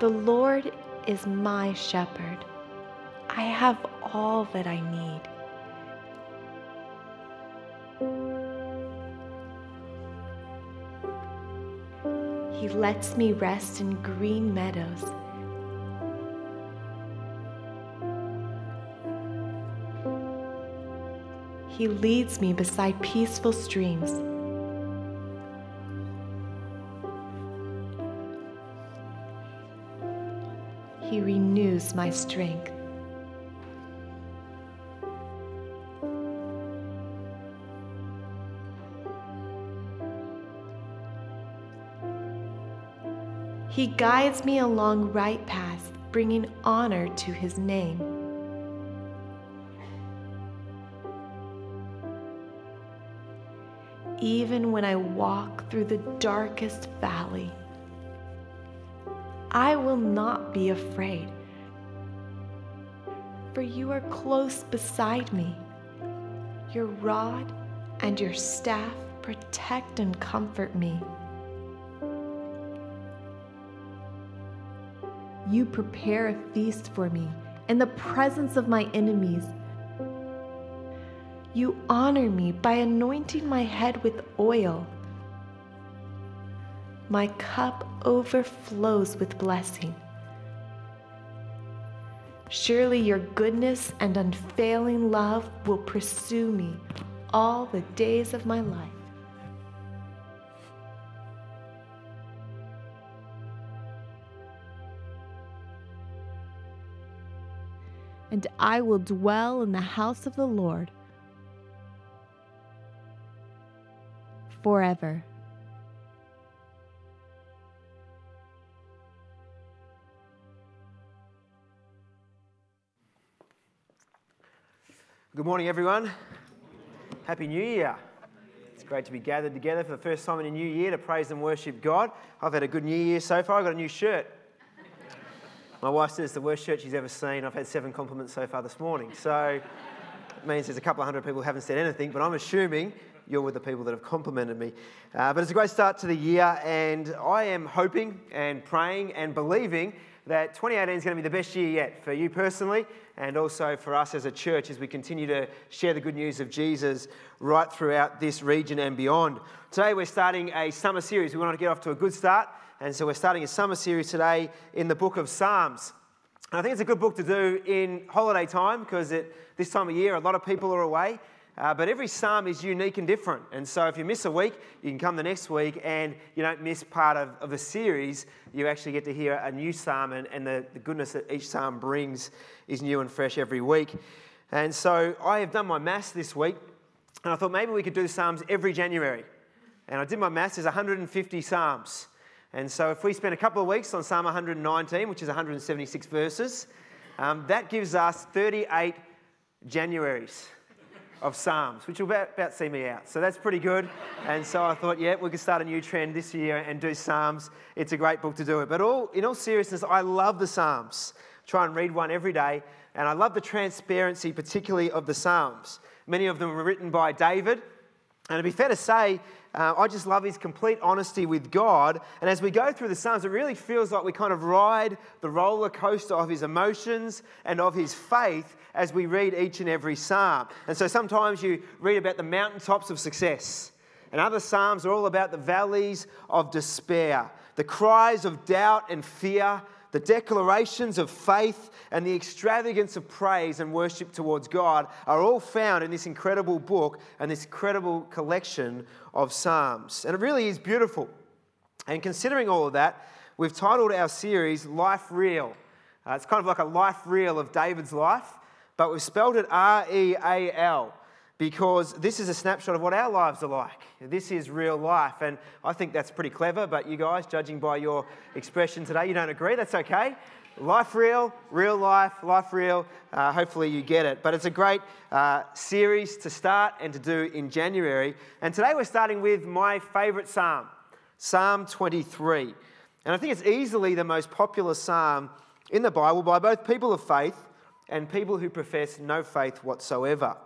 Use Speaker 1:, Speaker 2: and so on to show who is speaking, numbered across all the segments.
Speaker 1: The Lord is my shepherd. I have all that I need. He lets me rest in green meadows. He leads me beside peaceful streams. My strength. He guides me along right paths, bringing honor to his name. Even when I walk through the darkest valley, I will not be afraid, for you are close beside me. Your rod and your staff protect and comfort me. You prepare a feast for me in the presence of my enemies. You honor me by anointing my head with oil. My cup overflows with blessing. Surely your goodness and unfailing love will pursue me all the days of my life. And I will dwell in the house of the Lord forever.
Speaker 2: Good morning, everyone. Happy New Year. It's great to be gathered together for the first time in a new year to praise and worship God. I've had a good New Year so far. I've got a new shirt. My wife says it's the worst shirt she's ever seen. I've had seven compliments so far this morning. So it means there's a couple of hundred people who haven't said anything, but I'm assuming you're with the people that have complimented me. Uh, but it's a great start to the year, and I am hoping and praying and believing that 2018 is going to be the best year yet for you personally and also for us as a church as we continue to share the good news of Jesus right throughout this region and beyond. Today we're starting a summer series. We want to get off to a good start, and so we're starting a summer series today in the book of Psalms. And I think it's a good book to do in holiday time because at this time of year a lot of people are away. Uh, but every psalm is unique and different. And so if you miss a week, you can come the next week and you don't miss part of, of a series. You actually get to hear a new psalm, and, and the, the goodness that each psalm brings is new and fresh every week. And so I have done my maths this week, and I thought maybe we could do psalms every January. And I did my maths, there's 150 psalms. And so if we spend a couple of weeks on Psalm 119, which is 176 verses, um, that gives us 38 Januaries of Psalms, which will about, about, see me out. So that's pretty good. And so I thought, yeah, we could start a new trend this year and do Psalms. It's a great book to do it. But all, in all seriousness, I love the Psalms. Try and read one every day. And I love the transparency, particularly of the Psalms. Many of them were written by David. And it'd be fair to say, uh, I just love his complete honesty with God. And as we go through the Psalms, it really feels like we kind of ride the roller coaster of his emotions and of his faith as we read each and every psalm. And so sometimes you read about the mountaintops of success, and other psalms are all about the valleys of despair, the cries of doubt and fear, the declarations of faith and the extravagance of praise and worship towards God are all found in this incredible book and this incredible collection of Psalms. And it really is beautiful. And considering all of that, we've titled our series Life Real. Uh, it's kind of like a life reel of David's life, but we've spelled it R E A L because this is a snapshot of what our lives are like. This is real life. And I think that's pretty clever, but you guys, judging by your expression today, you don't agree. That's okay. Life real, real life, life real. Uh, hopefully you get it. But it's a great uh, series to start and to do in January. And today we're starting with my favourite psalm, Psalm 23. And I think it's easily the most popular psalm in the Bible by both people of faith and people who profess no faith whatsoever.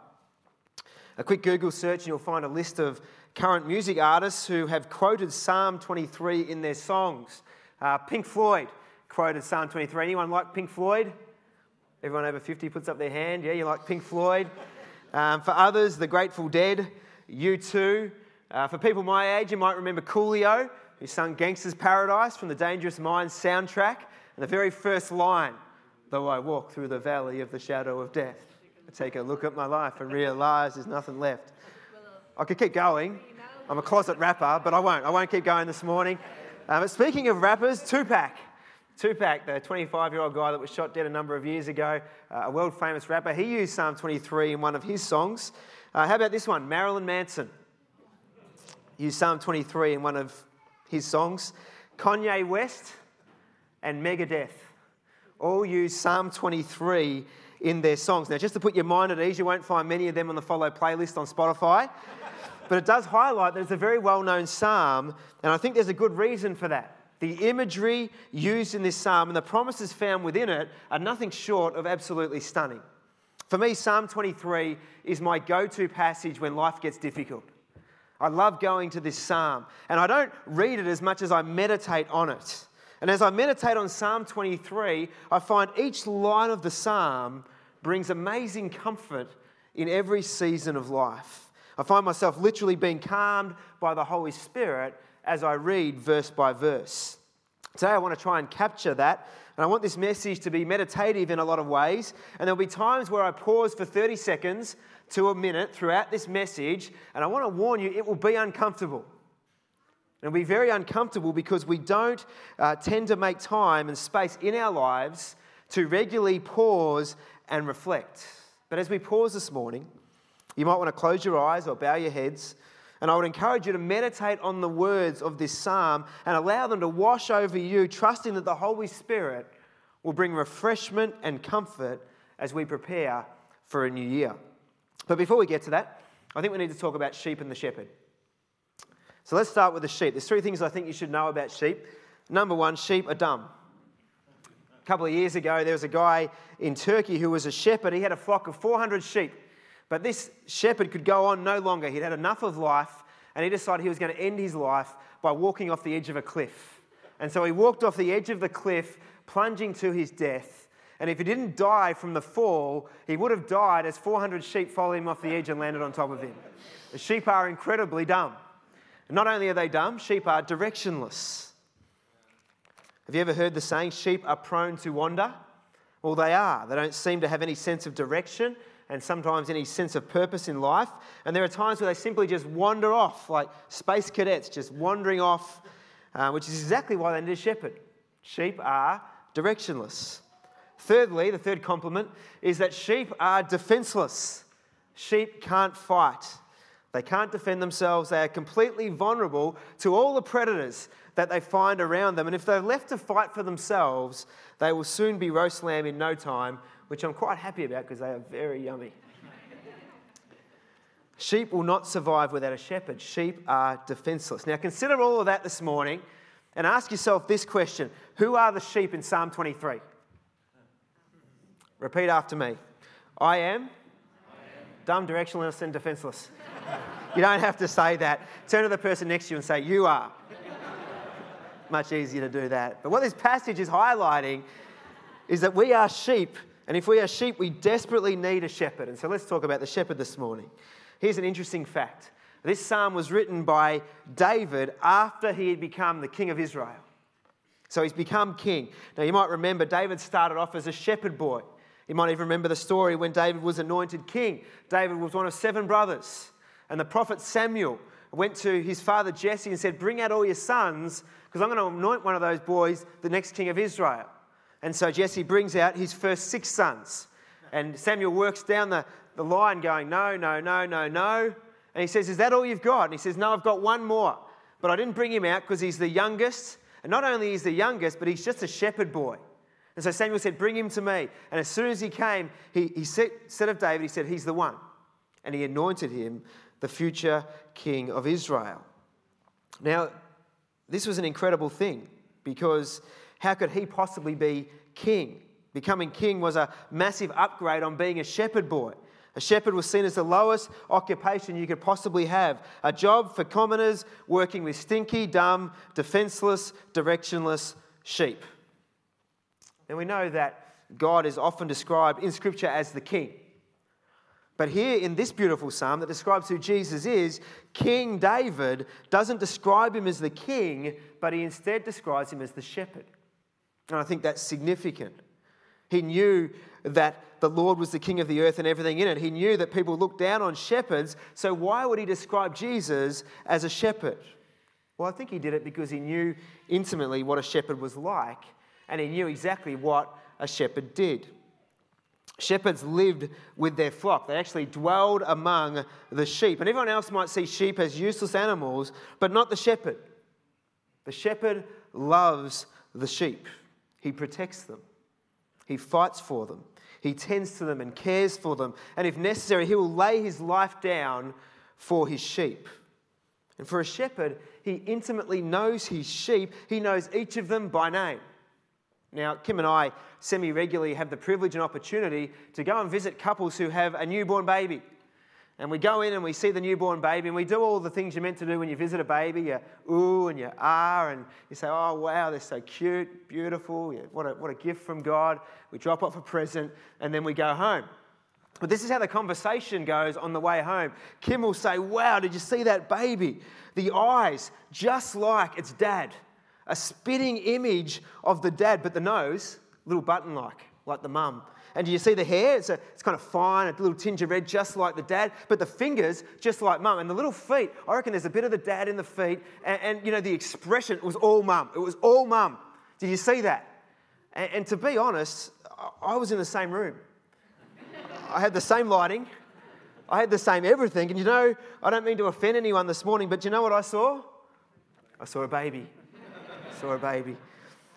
Speaker 2: A quick Google search, and you'll find a list of current music artists who have quoted Psalm 23 in their songs. Uh, Pink Floyd quoted Psalm 23. Anyone like Pink Floyd? Everyone over 50 puts up their hand. Yeah, you like Pink Floyd. Um, for others, The Grateful Dead, U2. Uh, for people my age, you might remember Coolio, who sung Gangsta's Paradise from the Dangerous Minds soundtrack. And the very first line, though I walk through the valley of the shadow of death. I take a look at my life and realize there's nothing left. I could keep going. I'm a closet rapper, but I won't. I won't keep going this morning. Um, but speaking of rappers, Tupac. Tupac, the 25 year old guy that was shot dead a number of years ago, uh, a world famous rapper, he used Psalm 23 in one of his songs. Uh, how about this one? Marilyn Manson used Psalm 23 in one of his songs. Kanye West and Megadeth all use Psalm 23 in their songs. Now, just to put your mind at ease, you won't find many of them on the follow playlist on Spotify, but it does highlight that it's a very well known psalm, and I think there's a good reason for that. The imagery used in this psalm and the promises found within it are nothing short of absolutely stunning. For me, Psalm 23 is my go to passage when life gets difficult. I love going to this psalm, and I don't read it as much as I meditate on it. And as I meditate on Psalm 23, I find each line of the psalm brings amazing comfort in every season of life. I find myself literally being calmed by the Holy Spirit as I read verse by verse. Today, I want to try and capture that. And I want this message to be meditative in a lot of ways. And there'll be times where I pause for 30 seconds to a minute throughout this message. And I want to warn you, it will be uncomfortable. It'll be very uncomfortable because we don't uh, tend to make time and space in our lives to regularly pause and reflect. But as we pause this morning, you might want to close your eyes or bow your heads. And I would encourage you to meditate on the words of this psalm and allow them to wash over you, trusting that the Holy Spirit will bring refreshment and comfort as we prepare for a new year. But before we get to that, I think we need to talk about sheep and the shepherd. So let's start with the sheep. There's three things I think you should know about sheep. Number one, sheep are dumb. A couple of years ago, there was a guy in Turkey who was a shepherd. He had a flock of 400 sheep. But this shepherd could go on no longer. He'd had enough of life, and he decided he was going to end his life by walking off the edge of a cliff. And so he walked off the edge of the cliff, plunging to his death. And if he didn't die from the fall, he would have died as 400 sheep followed him off the edge and landed on top of him. The sheep are incredibly dumb. Not only are they dumb, sheep are directionless. Have you ever heard the saying, sheep are prone to wander? Well, they are. They don't seem to have any sense of direction and sometimes any sense of purpose in life. And there are times where they simply just wander off, like space cadets just wandering off, uh, which is exactly why they need a shepherd. Sheep are directionless. Thirdly, the third compliment is that sheep are defenseless. Sheep can't fight. They can't defend themselves. They are completely vulnerable to all the predators that they find around them. And if they're left to fight for themselves, they will soon be roast lamb in no time, which I'm quite happy about because they are very yummy. Sheep will not survive without a shepherd. Sheep are defenseless. Now, consider all of that this morning and ask yourself this question Who are the sheep in Psalm 23? Repeat after me I am, I am. dumb, directionless, and defenseless. You don't have to say that. Turn to the person next to you and say, You are. Much easier to do that. But what this passage is highlighting is that we are sheep. And if we are sheep, we desperately need a shepherd. And so let's talk about the shepherd this morning. Here's an interesting fact this psalm was written by David after he had become the king of Israel. So he's become king. Now you might remember David started off as a shepherd boy. You might even remember the story when David was anointed king. David was one of seven brothers. And the prophet Samuel went to his father Jesse and said, Bring out all your sons, because I'm going to anoint one of those boys the next king of Israel. And so Jesse brings out his first six sons. And Samuel works down the, the line going, No, no, no, no, no. And he says, Is that all you've got? And he says, No, I've got one more. But I didn't bring him out because he's the youngest. And not only is the youngest, but he's just a shepherd boy. And so Samuel said, Bring him to me. And as soon as he came, he, he said, said of David, He said, He's the one. And he anointed him the future king of Israel. Now, this was an incredible thing because how could he possibly be king? Becoming king was a massive upgrade on being a shepherd boy. A shepherd was seen as the lowest occupation you could possibly have. A job for commoners working with stinky, dumb, defenseless, directionless sheep. And we know that God is often described in Scripture as the king. But here in this beautiful psalm that describes who Jesus is, King David doesn't describe him as the king, but he instead describes him as the shepherd. And I think that's significant. He knew that the Lord was the king of the earth and everything in it. He knew that people looked down on shepherds, so why would he describe Jesus as a shepherd? Well, I think he did it because he knew intimately what a shepherd was like, and he knew exactly what a shepherd did. Shepherds lived with their flock. They actually dwelled among the sheep. And everyone else might see sheep as useless animals, but not the shepherd. The shepherd loves the sheep, he protects them, he fights for them, he tends to them and cares for them. And if necessary, he will lay his life down for his sheep. And for a shepherd, he intimately knows his sheep, he knows each of them by name. Now, Kim and I semi regularly have the privilege and opportunity to go and visit couples who have a newborn baby. And we go in and we see the newborn baby and we do all the things you're meant to do when you visit a baby. You ooh and you ah and you say, oh, wow, they're so cute, beautiful. What a, what a gift from God. We drop off a present and then we go home. But this is how the conversation goes on the way home. Kim will say, wow, did you see that baby? The eyes, just like its dad a spitting image of the dad, but the nose, little button like, like the mum. And do you see the hair? It's, a, it's kind of fine, a little tinge of red, just like the dad, but the fingers, just like mum. And the little feet, I reckon there's a bit of the dad in the feet. And, and you know, the expression was all mum. It was all mum. Did you see that? And, and to be honest, I was in the same room. I had the same lighting. I had the same everything. And you know, I don't mean to offend anyone this morning, but you know what I saw? I saw a baby saw a baby.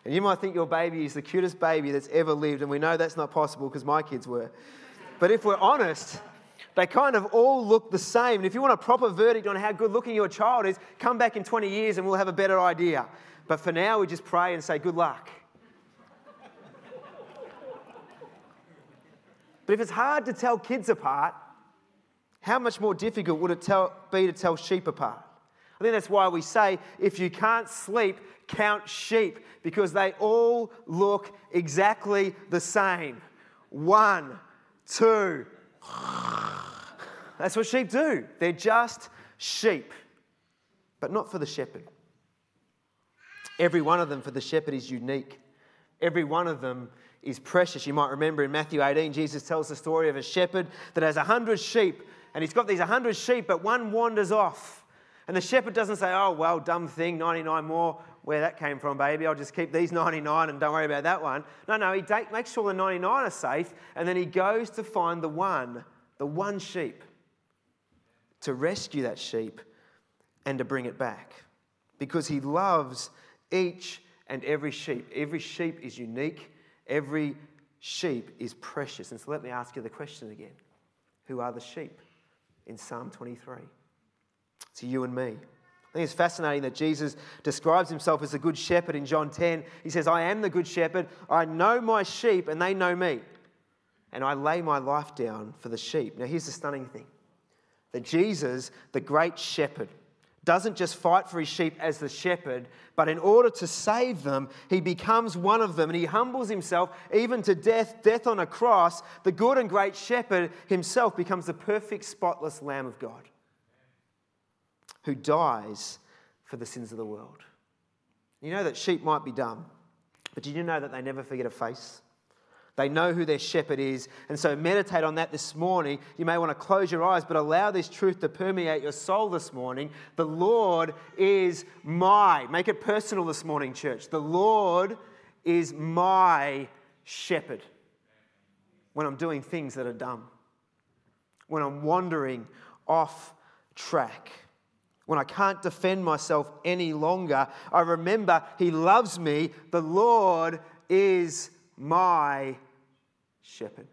Speaker 2: And you might think your baby is the cutest baby that's ever lived, and we know that's not possible because my kids were. But if we're honest, they kind of all look the same. And if you want a proper verdict on how good looking your child is, come back in 20 years and we'll have a better idea. But for now, we just pray and say, Good luck. but if it's hard to tell kids apart, how much more difficult would it tell, be to tell sheep apart? I think that's why we say if you can't sleep, count sheep because they all look exactly the same. One, two. That's what sheep do. They're just sheep, but not for the shepherd. Every one of them for the shepherd is unique. Every one of them is precious. You might remember in Matthew 18, Jesus tells the story of a shepherd that has a hundred sheep, and he's got these hundred sheep, but one wanders off. And the shepherd doesn't say, Oh, well, dumb thing, 99 more where that came from, baby. I'll just keep these 99 and don't worry about that one. No, no, he makes sure the 99 are safe and then he goes to find the one, the one sheep, to rescue that sheep and to bring it back. Because he loves each and every sheep. Every sheep is unique, every sheep is precious. And so let me ask you the question again Who are the sheep in Psalm 23? To you and me. I think it's fascinating that Jesus describes himself as a good shepherd in John 10. He says, I am the good shepherd. I know my sheep and they know me. And I lay my life down for the sheep. Now, here's the stunning thing that Jesus, the great shepherd, doesn't just fight for his sheep as the shepherd, but in order to save them, he becomes one of them and he humbles himself even to death, death on a cross. The good and great shepherd himself becomes the perfect, spotless Lamb of God who dies for the sins of the world. You know that sheep might be dumb. But did you know that they never forget a face? They know who their shepherd is. And so meditate on that this morning. You may want to close your eyes, but allow this truth to permeate your soul this morning. The Lord is my. Make it personal this morning, church. The Lord is my shepherd when I'm doing things that are dumb, when I'm wandering off track. When I can't defend myself any longer, I remember He loves me. The Lord is my shepherd.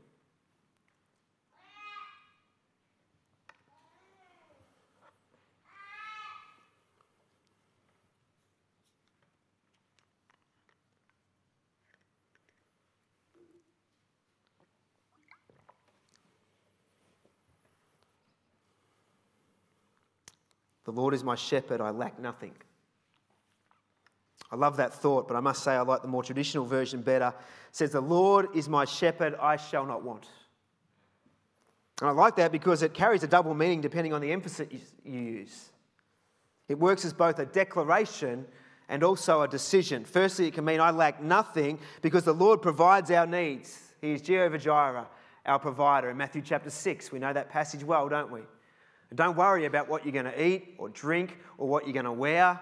Speaker 2: The Lord is my shepherd, I lack nothing. I love that thought, but I must say I like the more traditional version better. It says, The Lord is my shepherd, I shall not want. And I like that because it carries a double meaning depending on the emphasis you use. It works as both a declaration and also a decision. Firstly, it can mean I lack nothing because the Lord provides our needs. He is Jehovah Jireh, our provider. In Matthew chapter 6, we know that passage well, don't we? And don't worry about what you're going to eat or drink or what you're going to wear.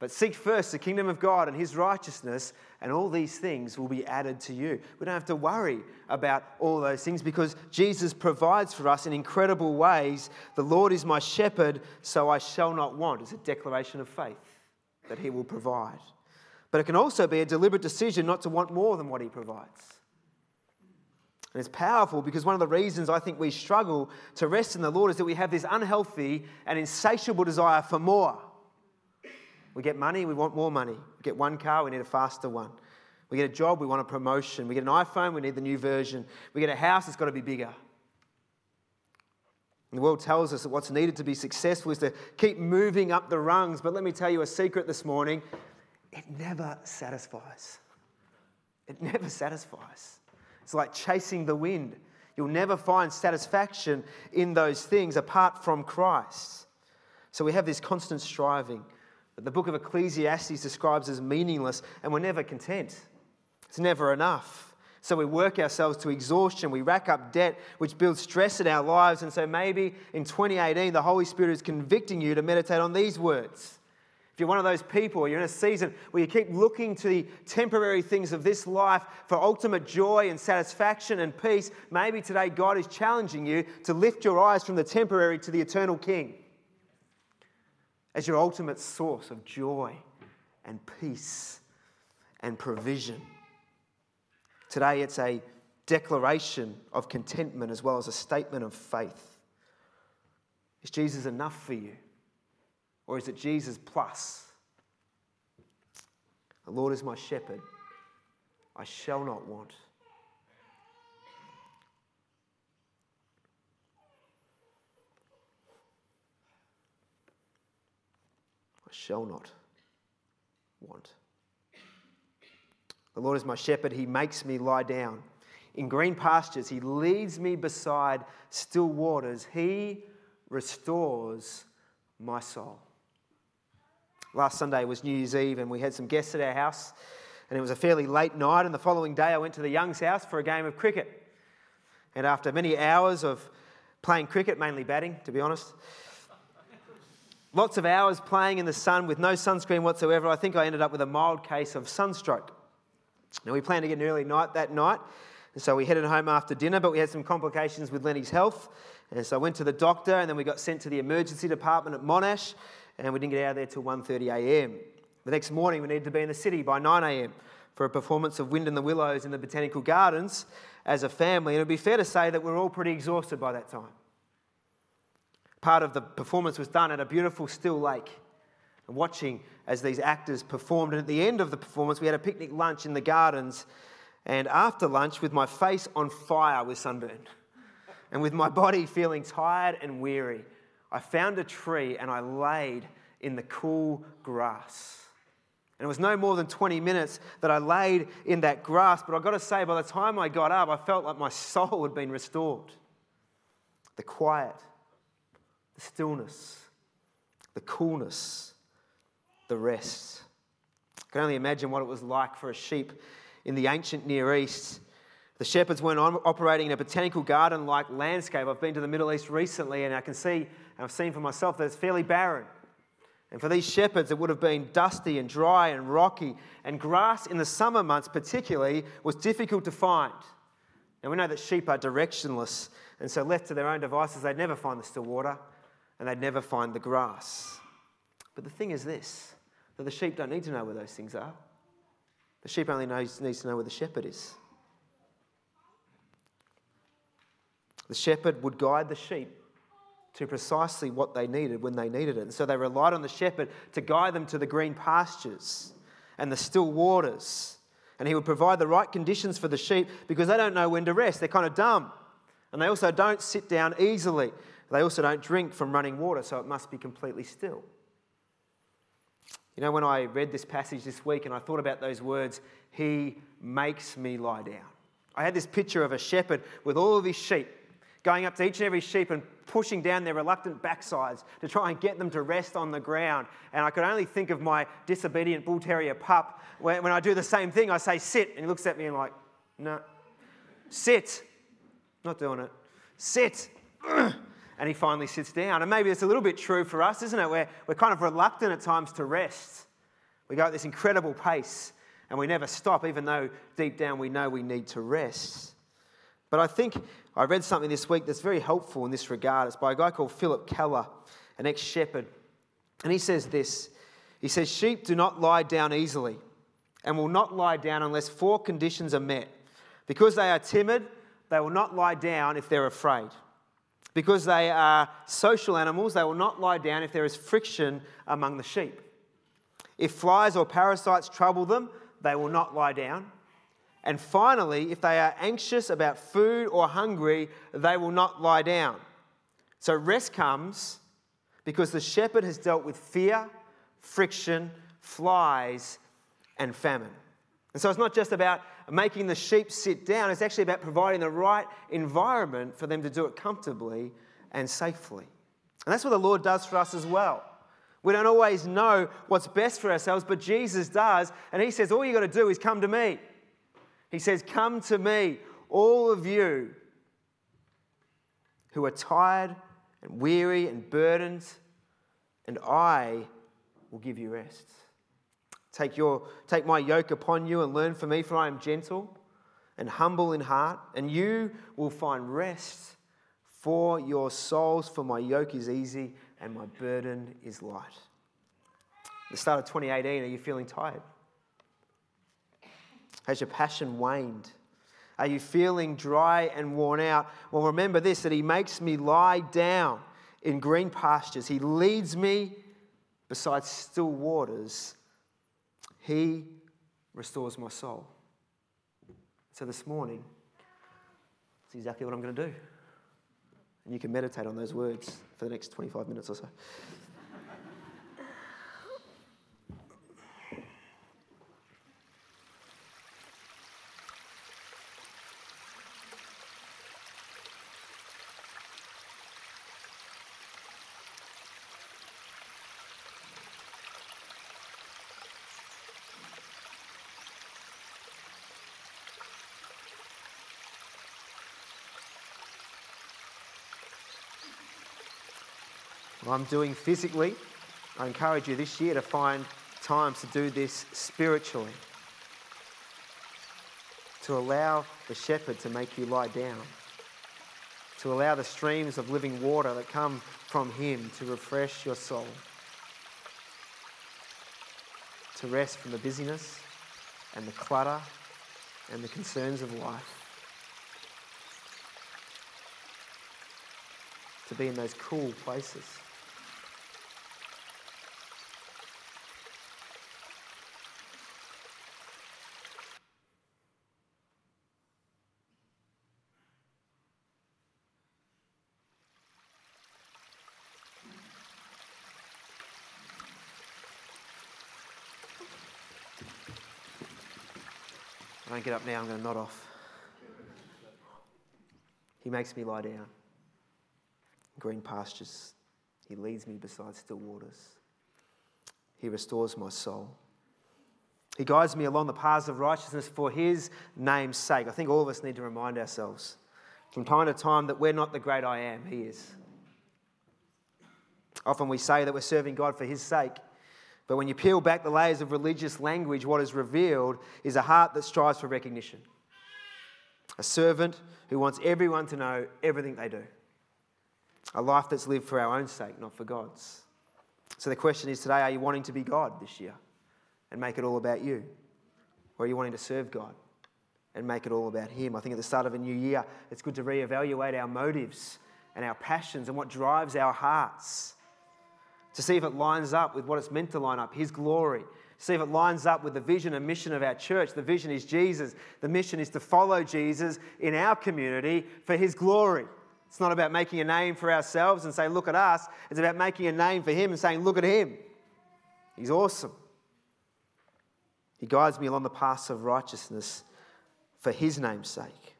Speaker 2: But seek first the kingdom of God and his righteousness, and all these things will be added to you. We don't have to worry about all those things because Jesus provides for us in incredible ways. The Lord is my shepherd, so I shall not want. It's a declaration of faith that he will provide. But it can also be a deliberate decision not to want more than what he provides. And it's powerful because one of the reasons I think we struggle to rest in the Lord is that we have this unhealthy and insatiable desire for more. We get money, we want more money. We get one car, we need a faster one. We get a job, we want a promotion. We get an iPhone, we need the new version. We get a house, it's got to be bigger. The world tells us that what's needed to be successful is to keep moving up the rungs. But let me tell you a secret this morning it never satisfies. It never satisfies. It's like chasing the wind. You'll never find satisfaction in those things apart from Christ. So we have this constant striving that the book of Ecclesiastes describes as meaningless, and we're never content. It's never enough. So we work ourselves to exhaustion, we rack up debt, which builds stress in our lives. And so maybe in 2018, the Holy Spirit is convicting you to meditate on these words. If you're one of those people, you're in a season where you keep looking to the temporary things of this life for ultimate joy and satisfaction and peace, maybe today God is challenging you to lift your eyes from the temporary to the eternal King as your ultimate source of joy and peace and provision. Today, it's a declaration of contentment as well as a statement of faith. Is Jesus enough for you? Or is it Jesus plus? The Lord is my shepherd, I shall not want. I shall not want. The Lord is my shepherd. He makes me lie down in green pastures. He leads me beside still waters. He restores my soul. Last Sunday was New Year's Eve, and we had some guests at our house, and it was a fairly late night. And the following day, I went to the Young's house for a game of cricket. And after many hours of playing cricket, mainly batting, to be honest, Lots of hours playing in the sun with no sunscreen whatsoever. I think I ended up with a mild case of sunstroke. Now, we planned to get an early night that night, and so we headed home after dinner, but we had some complications with Lenny's health. And so I went to the doctor, and then we got sent to the emergency department at Monash, and we didn't get out of there till 1.30 a.m. The next morning, we needed to be in the city by 9 a.m. for a performance of Wind in the Willows in the Botanical Gardens as a family. And it would be fair to say that we we're all pretty exhausted by that time. Part of the performance was done at a beautiful still lake. And watching as these actors performed. And at the end of the performance, we had a picnic lunch in the gardens. And after lunch, with my face on fire with sunburn and with my body feeling tired and weary, I found a tree and I laid in the cool grass. And it was no more than 20 minutes that I laid in that grass, but I've got to say, by the time I got up, I felt like my soul had been restored. The quiet, the stillness, the coolness, the rest. I can only imagine what it was like for a sheep in the ancient Near East. The shepherds weren't operating in a botanical garden like landscape. I've been to the Middle East recently and I can see, and I've seen for myself, that it's fairly barren. And for these shepherds, it would have been dusty and dry and rocky, and grass in the summer months, particularly, was difficult to find. Now, we know that sheep are directionless, and so left to their own devices, they'd never find the still water and they'd never find the grass. But the thing is this that the sheep don't need to know where those things are. The sheep only knows, needs to know where the shepherd is. The shepherd would guide the sheep to precisely what they needed when they needed it. And so they relied on the shepherd to guide them to the green pastures and the still waters. And he would provide the right conditions for the sheep because they don't know when to rest. They're kind of dumb. And they also don't sit down easily. They also don't drink from running water, so it must be completely still. You know, when I read this passage this week and I thought about those words, He makes me lie down. I had this picture of a shepherd with all of his sheep going up to each and every sheep and pushing down their reluctant backsides to try and get them to rest on the ground. And I could only think of my disobedient bull terrier pup. When, I do the same thing, I say, sit. And he looks at me and, like, no, sit. Not doing it. Sit. and he finally sits down. And maybe it's a little bit true for us, isn't it? We're, we're kind of reluctant at times to rest. We go at this incredible pace and we never stop, even though deep down we know we need to rest. But I think I read something this week that's very helpful in this regard. It's by a guy called Phillip Keller, an ex shepherd. And he says this He says, Sheep do not lie down easily and will not lie down unless four conditions are met. Because they are timid, they will not lie down if they're afraid. Because they are social animals, they will not lie down if there is friction among the sheep. If flies or parasites trouble them, they will not lie down. And finally, if they are anxious about food or hungry, they will not lie down. So rest comes because the shepherd has dealt with fear, friction, flies, and famine. And so it's not just about making the sheep sit down, it's actually about providing the right environment for them to do it comfortably and safely. And that's what the Lord does for us as well. We don't always know what's best for ourselves, but Jesus does. And He says, All you got to do is come to me. He says, Come to me, all of you who are tired and weary and burdened, and I will give you rest. Take, your, take my yoke upon you and learn from me, for I am gentle and humble in heart, and you will find rest for your souls, for my yoke is easy and my burden is light. The start of 2018, are you feeling tired? Has your passion waned? Are you feeling dry and worn out? Well, remember this that He makes me lie down in green pastures, He leads me beside still waters. He restores my soul. So this morning, that's exactly what I'm going to do. And you can meditate on those words for the next 25 minutes or so. I'm doing physically, I encourage you this year to find times to do this spiritually. To allow the shepherd to make you lie down. To allow the streams of living water that come from him to refresh your soul. To rest from the busyness and the clutter and the concerns of life. To be in those cool places. Don't get up now, I'm going to nod off. He makes me lie down. Green pastures. He leads me beside still waters. He restores my soul. He guides me along the paths of righteousness for his name's sake. I think all of us need to remind ourselves from time to time that we're not the great I am, he is. Often we say that we're serving God for his sake. But when you peel back the layers of religious language, what is revealed is a heart that strives for recognition. A servant who wants everyone to know everything they do. A life that's lived for our own sake, not for God's. So the question is today are you wanting to be God this year and make it all about you? Or are you wanting to serve God and make it all about Him? I think at the start of a new year, it's good to reevaluate our motives and our passions and what drives our hearts to see if it lines up with what it's meant to line up His glory. See if it lines up with the vision and mission of our church. The vision is Jesus. The mission is to follow Jesus in our community for His glory. It's not about making a name for ourselves and saying, look at us. It's about making a name for Him and saying, look at Him. He's awesome. He guides me along the paths of righteousness for His name's sake.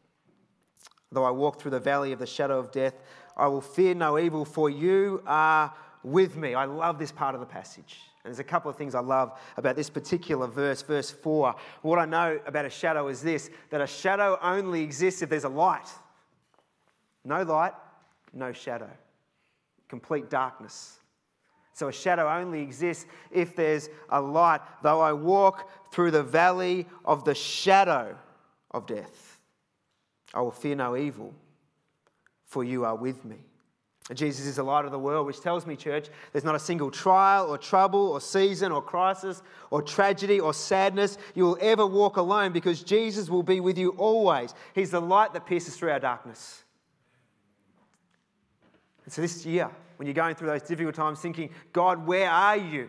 Speaker 2: Though I walk through the valley of the shadow of death, I will fear no evil, for you are with me. I love this part of the passage. And there's a couple of things I love about this particular verse, verse 4. What I know about a shadow is this that a shadow only exists if there's a light. No light, no shadow. Complete darkness. So a shadow only exists if there's a light. Though I walk through the valley of the shadow of death, I will fear no evil, for you are with me. Jesus is the light of the world, which tells me, church, there's not a single trial or trouble or season or crisis or tragedy or sadness you will ever walk alone because Jesus will be with you always. He's the light that pierces through our darkness. And so this year, when you're going through those difficult times thinking, God, where are you?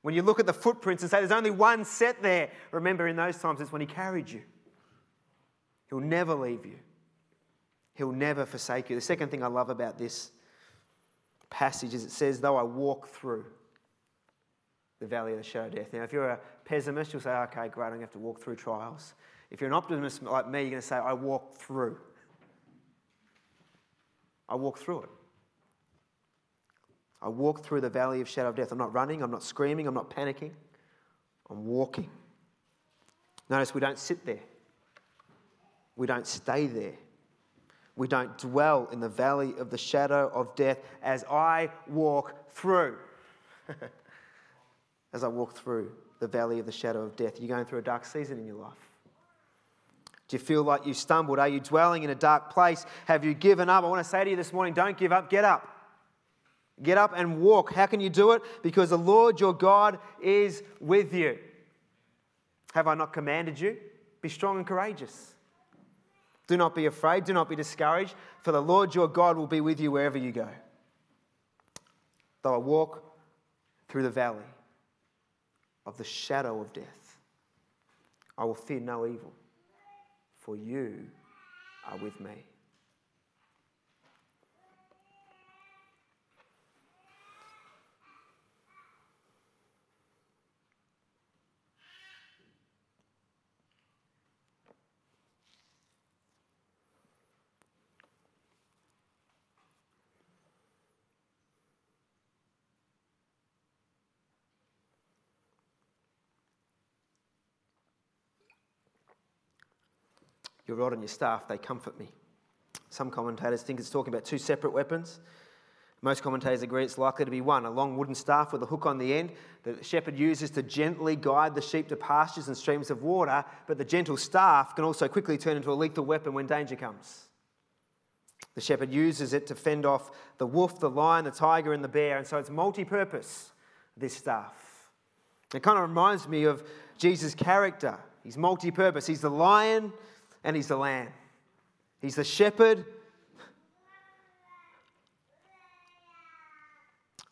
Speaker 2: When you look at the footprints and say, there's only one set there, remember in those times it's when He carried you. He'll never leave you. He'll never forsake you. The second thing I love about this passage is it says, though I walk through the valley of the shadow of death. Now, if you're a pessimist, you'll say, okay, great, I'm going to have to walk through trials. If you're an optimist like me, you're going to say, I walk through. I walk through it. I walk through the valley of shadow of death. I'm not running, I'm not screaming, I'm not panicking. I'm walking. Notice we don't sit there. We don't stay there. We don't dwell in the valley of the shadow of death as I walk through. as I walk through the valley of the shadow of death. You're going through a dark season in your life. Do you feel like you stumbled? Are you dwelling in a dark place? Have you given up? I want to say to you this morning don't give up, get up. Get up and walk. How can you do it? Because the Lord your God is with you. Have I not commanded you? Be strong and courageous. Do not be afraid, do not be discouraged, for the Lord your God will be with you wherever you go. Though I walk through the valley of the shadow of death, I will fear no evil, for you are with me. Your rod and your staff, they comfort me. Some commentators think it's talking about two separate weapons. Most commentators agree it's likely to be one a long wooden staff with a hook on the end that the shepherd uses to gently guide the sheep to pastures and streams of water, but the gentle staff can also quickly turn into a lethal weapon when danger comes. The shepherd uses it to fend off the wolf, the lion, the tiger, and the bear, and so it's multi purpose, this staff. It kind of reminds me of Jesus' character. He's multi purpose. He's the lion, and he's the lamb. He's the shepherd,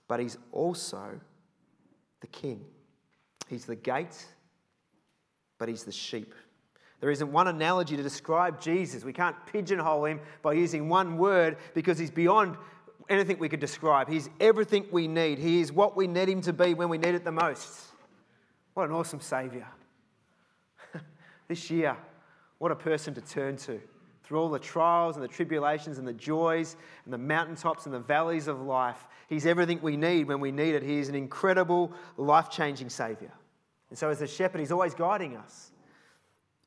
Speaker 2: but he's also the king. He's the gate, but he's the sheep. There isn't one analogy to describe Jesus. We can't pigeonhole him by using one word because he's beyond anything we could describe. He's everything we need. He is what we need him to be when we need it the most. What an awesome Saviour. this year, what a person to turn to through all the trials and the tribulations and the joys and the mountaintops and the valleys of life. He's everything we need when we need it. He is an incredible, life changing Saviour. And so, as the shepherd, he's always guiding us.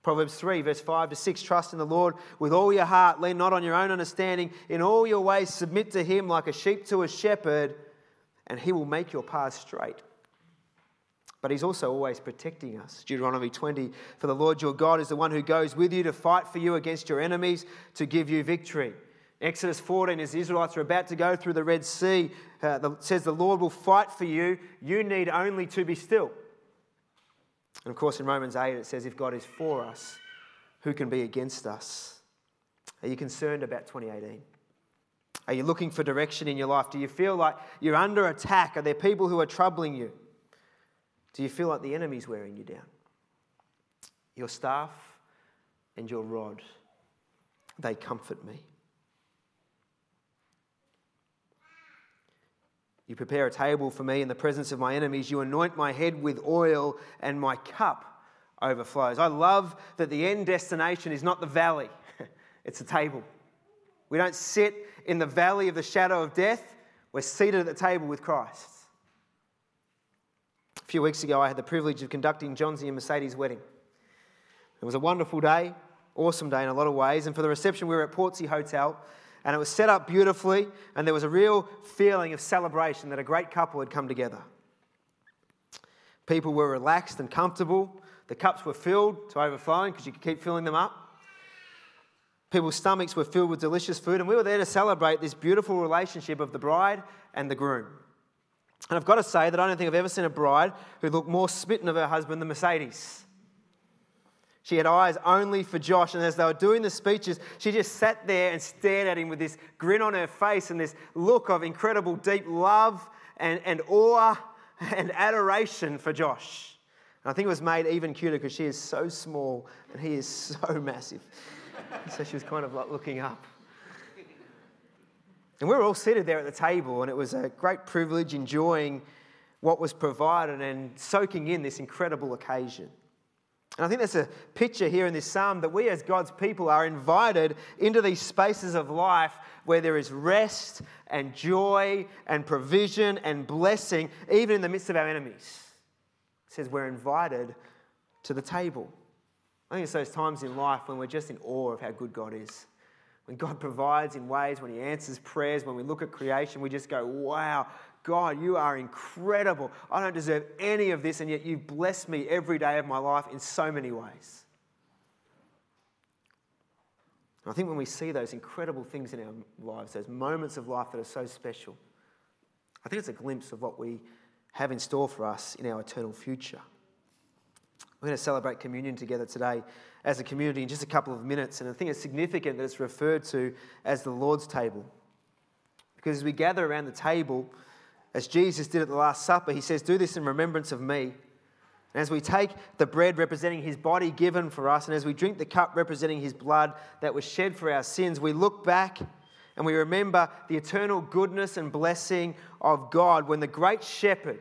Speaker 2: Proverbs 3, verse 5 to 6 Trust in the Lord with all your heart, lean not on your own understanding. In all your ways, submit to him like a sheep to a shepherd, and he will make your path straight. But he's also always protecting us. Deuteronomy 20 For the Lord your God is the one who goes with you to fight for you against your enemies to give you victory. Exodus 14, as the Israelites are about to go through the Red Sea, uh, the, says, The Lord will fight for you. You need only to be still. And of course, in Romans 8, it says, If God is for us, who can be against us? Are you concerned about 2018? Are you looking for direction in your life? Do you feel like you're under attack? Are there people who are troubling you? Do you feel like the enemy's wearing you down? Your staff and your rod, they comfort me. You prepare a table for me in the presence of my enemies. You anoint my head with oil, and my cup overflows. I love that the end destination is not the valley, it's a table. We don't sit in the valley of the shadow of death, we're seated at the table with Christ. A few weeks ago, I had the privilege of conducting Johnsy and Mercedes' wedding. It was a wonderful day, awesome day in a lot of ways. And for the reception, we were at Portsea Hotel and it was set up beautifully, and there was a real feeling of celebration that a great couple had come together. People were relaxed and comfortable. The cups were filled to overflowing because you could keep filling them up. People's stomachs were filled with delicious food, and we were there to celebrate this beautiful relationship of the bride and the groom. And I've got to say that I don't think I've ever seen a bride who looked more smitten of her husband than Mercedes. She had eyes only for Josh, and as they were doing the speeches, she just sat there and stared at him with this grin on her face and this look of incredible deep love and, and awe and adoration for Josh. And I think it was made even cuter because she is so small and he is so massive. so she was kind of like looking up. And we were all seated there at the table, and it was a great privilege enjoying what was provided and soaking in this incredible occasion. And I think there's a picture here in this psalm that we as God's people are invited into these spaces of life where there is rest and joy and provision and blessing, even in the midst of our enemies. It says we're invited to the table. I think it's those times in life when we're just in awe of how good God is. When God provides in ways, when He answers prayers, when we look at creation, we just go, wow, God, you are incredible. I don't deserve any of this, and yet you've blessed me every day of my life in so many ways. I think when we see those incredible things in our lives, those moments of life that are so special, I think it's a glimpse of what we have in store for us in our eternal future. We're going to celebrate communion together today as a community in just a couple of minutes, and I think it's significant that it's referred to as the Lord's table. Because as we gather around the table, as Jesus did at the Last Supper, he says, Do this in remembrance of me. And as we take the bread representing his body given for us, and as we drink the cup representing his blood that was shed for our sins, we look back and we remember the eternal goodness and blessing of God when the great shepherd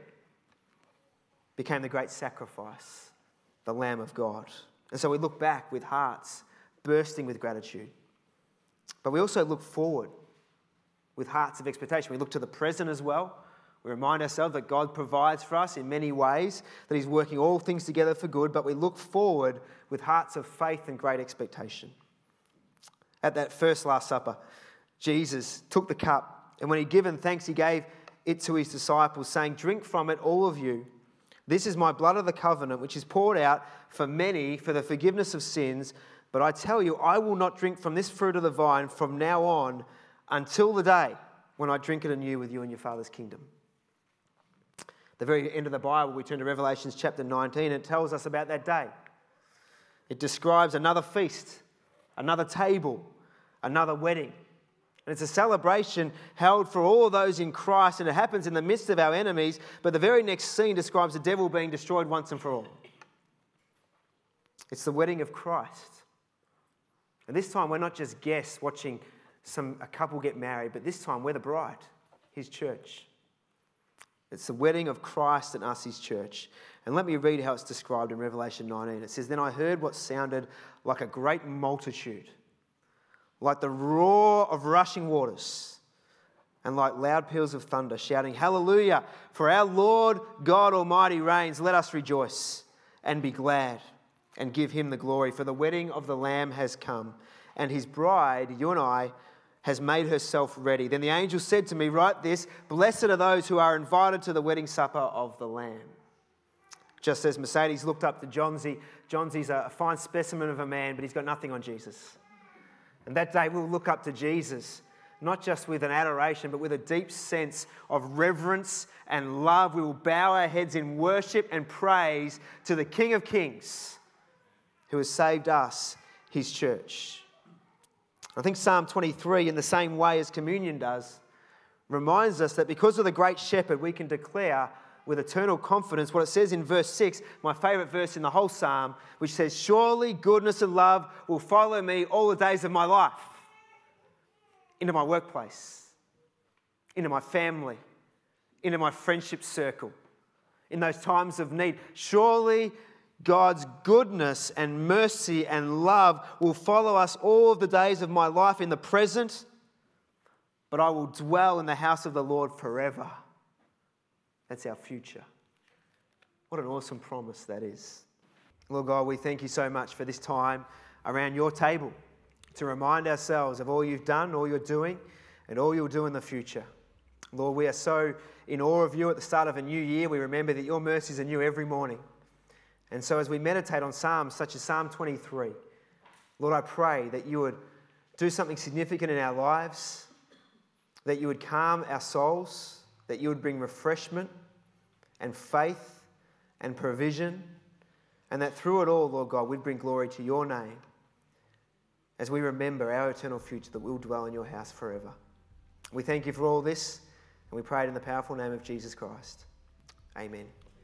Speaker 2: became the great sacrifice, the Lamb of God. And so we look back with hearts bursting with gratitude. But we also look forward with hearts of expectation. We look to the present as well we remind ourselves that God provides for us in many ways, that He's working all things together for good, but we look forward with hearts of faith and great expectation. At that first Last Supper, Jesus took the cup, and when He'd given thanks, He gave it to His disciples, saying, Drink from it, all of you. This is my blood of the covenant, which is poured out for many for the forgiveness of sins. But I tell you, I will not drink from this fruit of the vine from now on until the day when I drink it anew with you in your Father's kingdom the very end of the Bible, we turn to Revelations chapter 19, and it tells us about that day. It describes another feast, another table, another wedding. And it's a celebration held for all those in Christ, and it happens in the midst of our enemies. But the very next scene describes the devil being destroyed once and for all. It's the wedding of Christ. And this time, we're not just guests watching some, a couple get married, but this time, we're the bride, his church. It's the wedding of Christ and us, his church. And let me read how it's described in Revelation 19. It says, Then I heard what sounded like a great multitude, like the roar of rushing waters, and like loud peals of thunder, shouting, Hallelujah! For our Lord God Almighty reigns. Let us rejoice. and be glad and give him the glory, for the wedding of the Lamb has come, and his bride, you and I, has made herself ready. Then the angel said to me, Write this Blessed are those who are invited to the wedding supper of the Lamb. Just as Mercedes looked up to Johnsy, Johnsy's a fine specimen of a man, but he's got nothing on Jesus. And that day we'll look up to Jesus, not just with an adoration, but with a deep sense of reverence and love. We will bow our heads in worship and praise to the King of Kings who has saved us, his church. I think Psalm 23, in the same way as communion does, reminds us that because of the great shepherd, we can declare with eternal confidence what it says in verse 6, my favorite verse in the whole psalm, which says, Surely goodness and love will follow me all the days of my life into my workplace, into my family, into my friendship circle, in those times of need. Surely God's goodness and mercy and love will follow us all the days of my life in the present, but I will dwell in the house of the Lord forever. That's our future. What an awesome promise that is. Lord God, we thank you so much for this time around your table to remind ourselves of all you've done, all you're doing, and all you'll do in the future. Lord, we are so in awe of you at the start of a new year. We remember that your mercies are new every morning. And so, as we meditate on Psalms such as Psalm 23, Lord, I pray that you would do something significant in our lives, that you would calm our souls, that you would bring refreshment and faith and provision, and that through it all, Lord God, we'd bring glory to your name as we remember our eternal future that we'll dwell in your house forever. We thank you for all this, and we pray it in the powerful name of Jesus Christ. Amen.